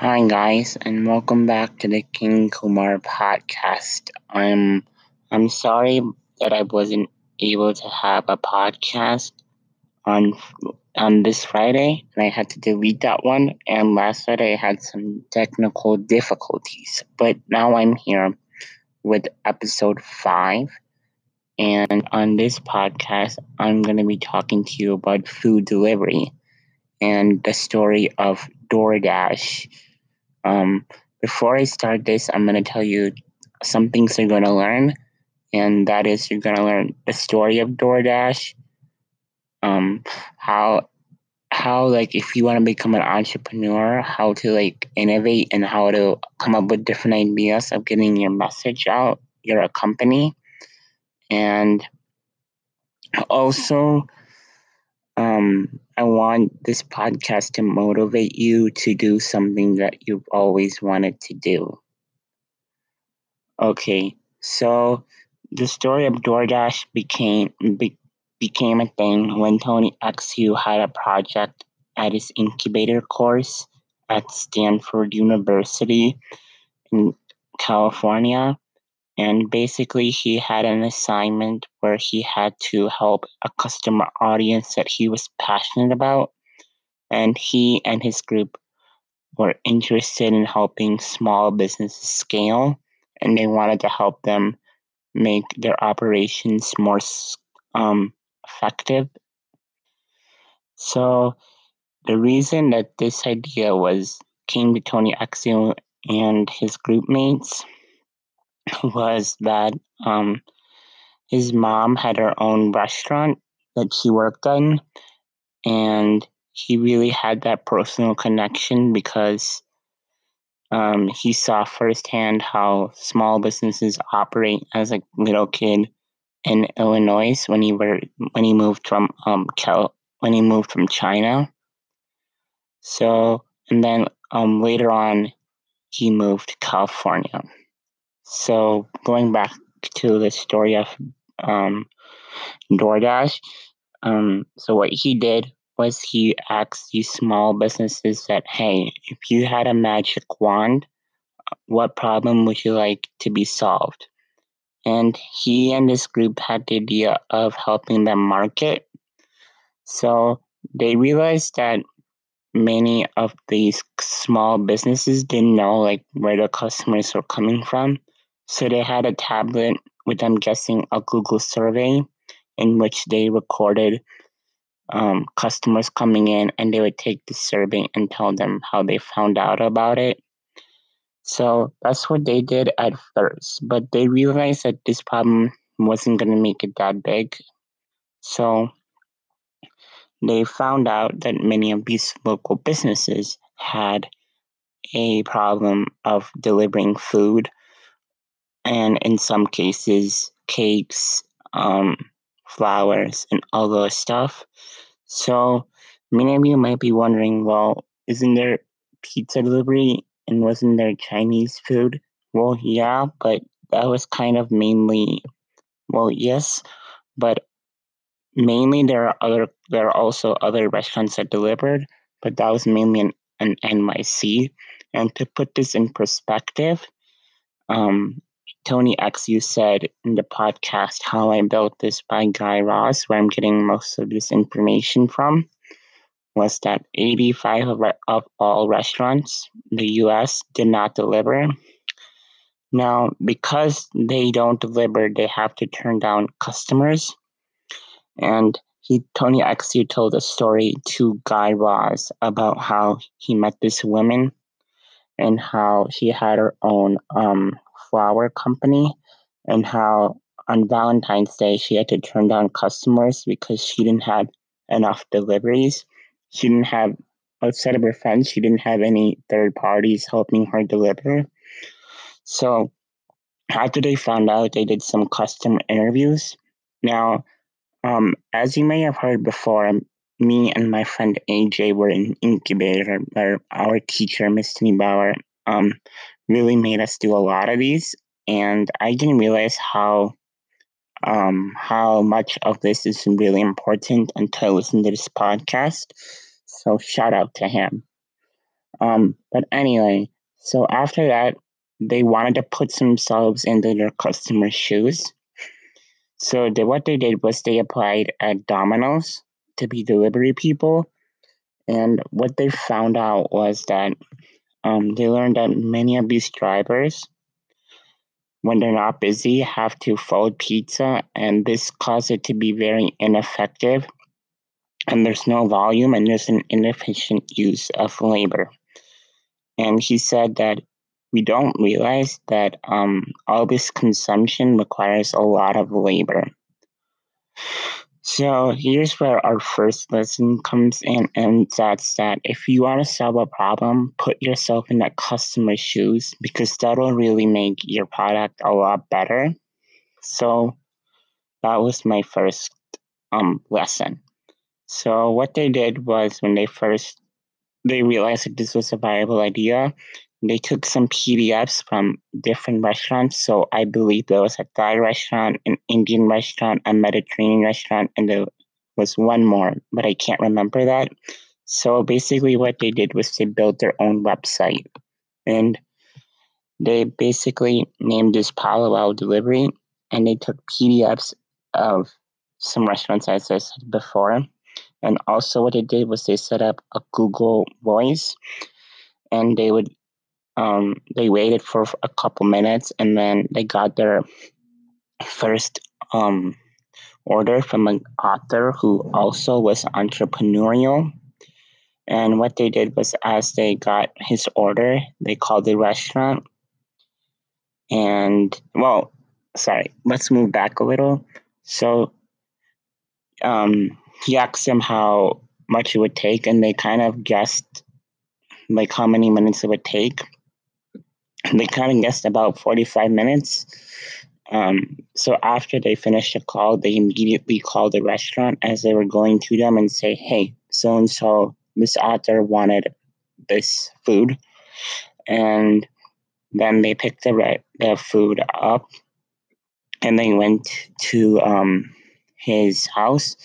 Hi guys, and welcome back to the King Kumar podcast. I'm I'm sorry that I wasn't able to have a podcast on on this Friday, and I had to delete that one. And last Friday I had some technical difficulties, but now I'm here with episode five. And on this podcast, I'm going to be talking to you about food delivery and the story of DoorDash. Um, before I start this, I'm going to tell you some things you're going to learn, and that is you're going to learn the story of DoorDash, um, how how like if you want to become an entrepreneur, how to like innovate and how to come up with different ideas of getting your message out. You're a company, and also um, I want this podcast to motivate you to do something that you've always wanted to do. Okay, so the story of DoorDash became be, became a thing when Tony Xu had a project at his incubator course at Stanford University in California and basically, he had an assignment where he had to help a customer audience that he was passionate about. And he and his group were interested in helping small businesses scale. And they wanted to help them make their operations more um, effective. So, the reason that this idea was came to Tony Xu and his group mates was that um, his mom had her own restaurant that she worked in, and he really had that personal connection because um, he saw firsthand how small businesses operate as a little kid in Illinois when he were when he moved from um Cal when he moved from China. So and then um later on he moved to California. So going back to the story of um, DoorDash, um, so what he did was he asked these small businesses that, hey, if you had a magic wand, what problem would you like to be solved? And he and his group had the idea of helping them market. So they realized that many of these small businesses didn't know like where the customers were coming from. So they had a tablet with, I'm guessing, a Google survey in which they recorded um, customers coming in and they would take the survey and tell them how they found out about it. So that's what they did at first, but they realized that this problem wasn't going to make it that big. So they found out that many of these local businesses had a problem of delivering food and in some cases cakes, um, flowers, and all those stuff. So many of you might be wondering, well, isn't there pizza delivery and wasn't there Chinese food? Well, yeah, but that was kind of mainly, well, yes, but mainly there are other there are also other restaurants that delivered, but that was mainly an, an NYC. And to put this in perspective, um, Tony Xu said in the podcast How I Built This by Guy Raz, where I'm getting most of this information from, was that 85 of, all restaurants in the US did not deliver. Now, because they don't deliver, they have to turn down customers. And he Tony Xu told a story to Guy Raz about how he met this woman and how she had her own um, flower company and how on Valentine's Day she had to turn down customers because she didn't have enough deliveries. She didn't have outside of her friends, she didn't have any third parties helping her deliver. So after they found out, they did some custom interviews. Now, um, as you may have heard before, me and my friend AJ were in incubator where our teacher, Miss Bauer, um, really made us do a lot of these, and I didn't realize how um, how much of this is really important until I listened to this podcast. So shout out to him. Um, but anyway, so after that, they wanted to put themselves into their customers' shoes. So they, what they did was they applied at Domino's to be delivery people, and what they found out was that um, they learned that many of these drivers, when they're not busy, have to fold pizza, and this caused it to be very ineffective. And there's no volume, and there's an inefficient use of labor. And he said that we don't realize that um, all this consumption requires a lot of labor. So here's where our first lesson comes in, and that's that if you want to solve a problem, put yourself in that customer's shoes because that'll really make your product a lot better. So that was my first um, lesson. So what they did was when they first they realized that this was a viable idea, they took some PDFs from different restaurants. So I believe there was a Thai restaurant, an Indian restaurant, a Mediterranean restaurant, and there was one more, but I can't remember that. So basically, what they did was they built their own website and they basically named this Palo Alto Delivery and they took PDFs of some restaurants, as I said before. And also, what they did was they set up a Google Voice and they would um, they waited for a couple minutes and then they got their first um, order from an author who also was entrepreneurial. And what they did was, as they got his order, they called the restaurant. And, well, sorry, let's move back a little. So, um, he asked them how much it would take, and they kind of guessed like how many minutes it would take they kind of guessed about 45 minutes. Um, so after they finished the call, they immediately called the restaurant as they were going to them and say, "Hey, so and so, this author wanted this food," and then they picked the re- the food up, and they went to um, his house.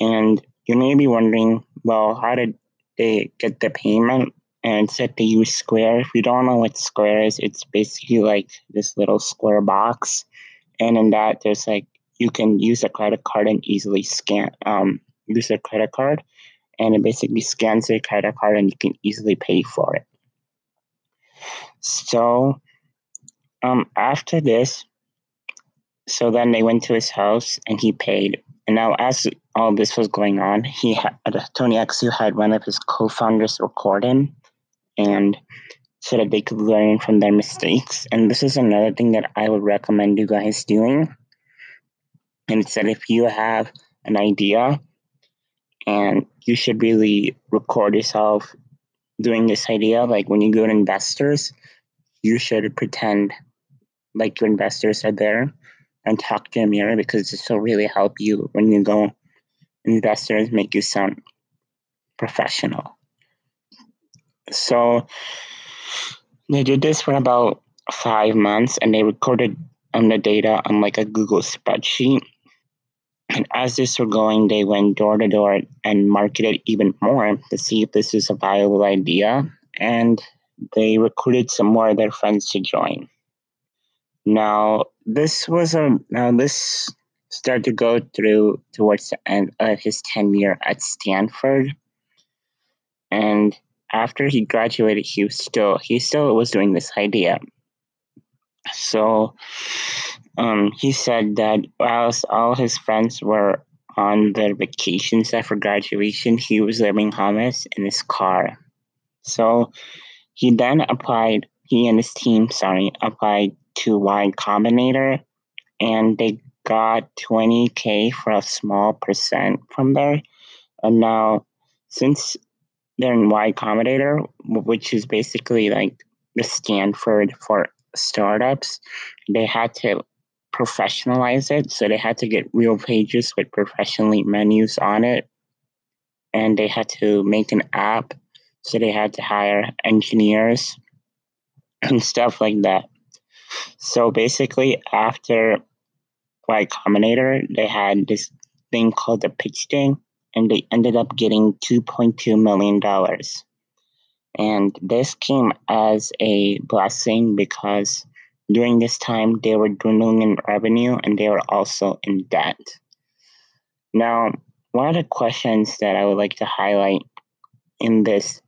And you may be wondering, well, how did they get the payment? And said to use Square. If you don't know what Square is, it's basically like this little square box, and in that there's like you can use a credit card and easily scan um use a credit card, and it basically scans your credit card and you can easily pay for it. So, um, after this, so then they went to his house and he paid. And now, as all this was going on, he had Tony Xu had one of his co-founders record him and so that they could learn from their mistakes. And this is another thing that I would recommend you guys doing. And it's that if you have an idea and you should really record yourself doing this idea, like when you go to investors, you should pretend like your investors are there and talk to a mirror because this will really help you when you go investors make you sound professional. So they did this for about five months and they recorded on the data on like a Google spreadsheet. And as this were going, they went door to door and marketed even more to see if this is a viable idea. And they recruited some more of their friends to join. Now, this was a now this started to go through towards the end of his tenure at Stanford. And after he graduated, he was still he still was doing this idea. So um, he said that whilst all his friends were on their vacations after graduation, he was living homeless in his car. So he then applied. He and his team, sorry, applied to Y Combinator, and they got 20k for a small percent from there. And now, since they're in Y Combinator, which is basically like the Stanford for startups. They had to professionalize it, so they had to get real pages with professionally menus on it, and they had to make an app, so they had to hire engineers and stuff like that. So basically, after Y Combinator, they had this thing called the pitch thing, and they ended up getting $2.2 million. And this came as a blessing because during this time they were dwindling in revenue and they were also in debt. Now, one of the questions that I would like to highlight in this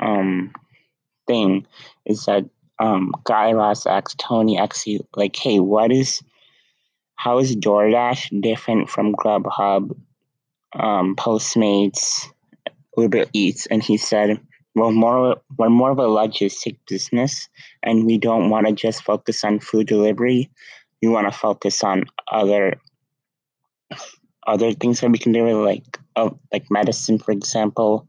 um, thing is that um, Guy Raz asked Tony Xu, like, hey, what is, how is DoorDash different from Grubhub, um, Postmates, Uber Eats? And he said, we're more, we're more of a logistic business and we don't want to just focus on food delivery. We want to focus on other other things that we can do, like uh, like medicine, for example,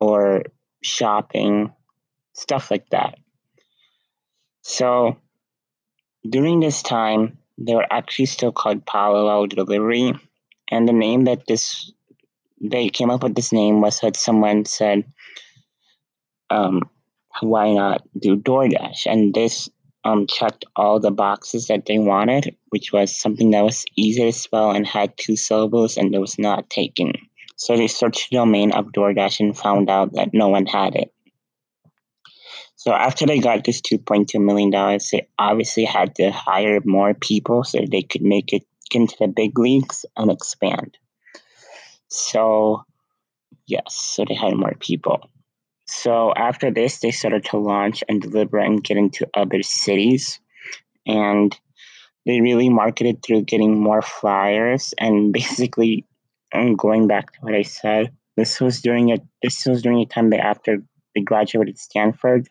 or shopping, stuff like that. So during this time, they were actually still called Palo Delivery, and the name that this they came up with this name was that someone said, um, "Why not do DoorDash?" And this um, checked all the boxes that they wanted, which was something that was easy to spell and had two syllables and it was not taken. So they searched the domain of DoorDash and found out that no one had it. So after they got this $2.2 million, they obviously had to hire more people so they could make it into the big leagues and expand. So, yes, so they had more people. So after this, they started to launch and deliver and get into other cities. And they really marketed through getting more flyers and basically and going back to what I said, this was during a this was during a time that after they graduated Stanford.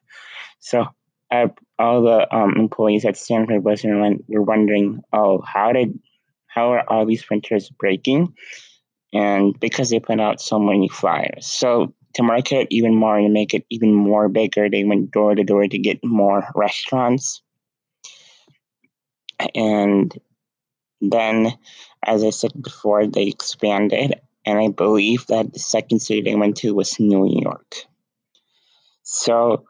So uh, all the um, employees at Stanford was were wondering, oh, how did how are all these printers breaking? And because they put out so many flyers. So to market it even more and make it even more bigger, they went door to door to get more restaurants. And then, as I said before, they expanded. And I believe that the second city they went to was New York. So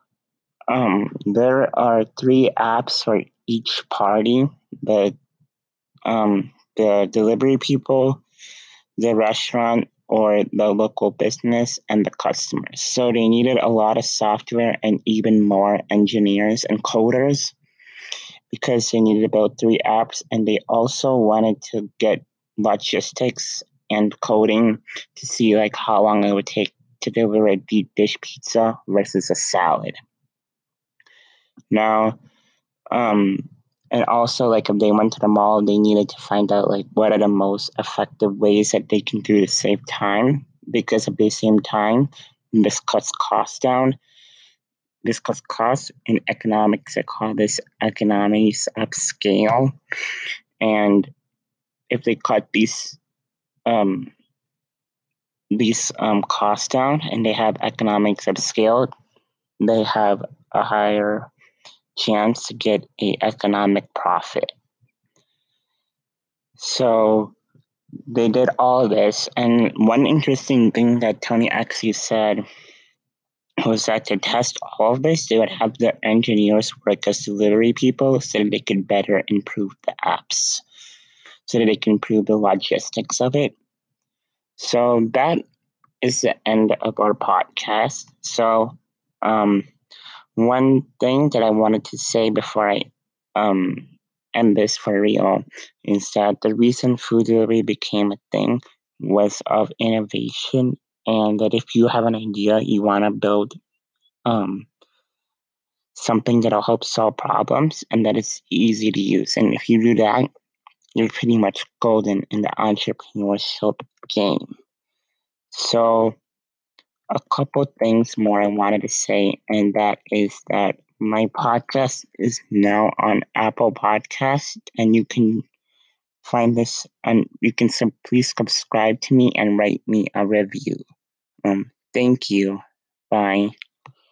um, there are three apps for each party the um, the delivery people, the restaurant, or the local business and the customers. So they needed a lot of software and even more engineers and coders because they needed to build three apps and they also wanted to get logistics and coding to see like how long it would take to deliver a deep dish pizza versus a salad. Now, um, and also like if they went to the mall they needed to find out like what are the most effective ways that they can do to save time because at the same time this cuts costs down. This cuts costs in economics. I call this economics of scale. And if they cut these um, these um, costs down and they have economics of scale they have a higher chance to get a economic profit. So they did all this, and one interesting thing that Tony actually said was that to test all of this, they would have their engineers work as delivery people so that they could better improve the apps, so that they can improve the logistics of it. So that is the end of our podcast. So, um, one thing that I wanted to say before I um, end this for real is that the reason food delivery became a thing was of innovation, and that if you have an idea, you want to build um, something that'll help solve problems and that it's easy to use. And if you do that, you're pretty much golden in the entrepreneurship game. So a couple things more I wanted to say, and that is that my podcast is now on Apple Podcast, and you can find this and you can please subscribe to me and write me a review. Um, thank you. Bye.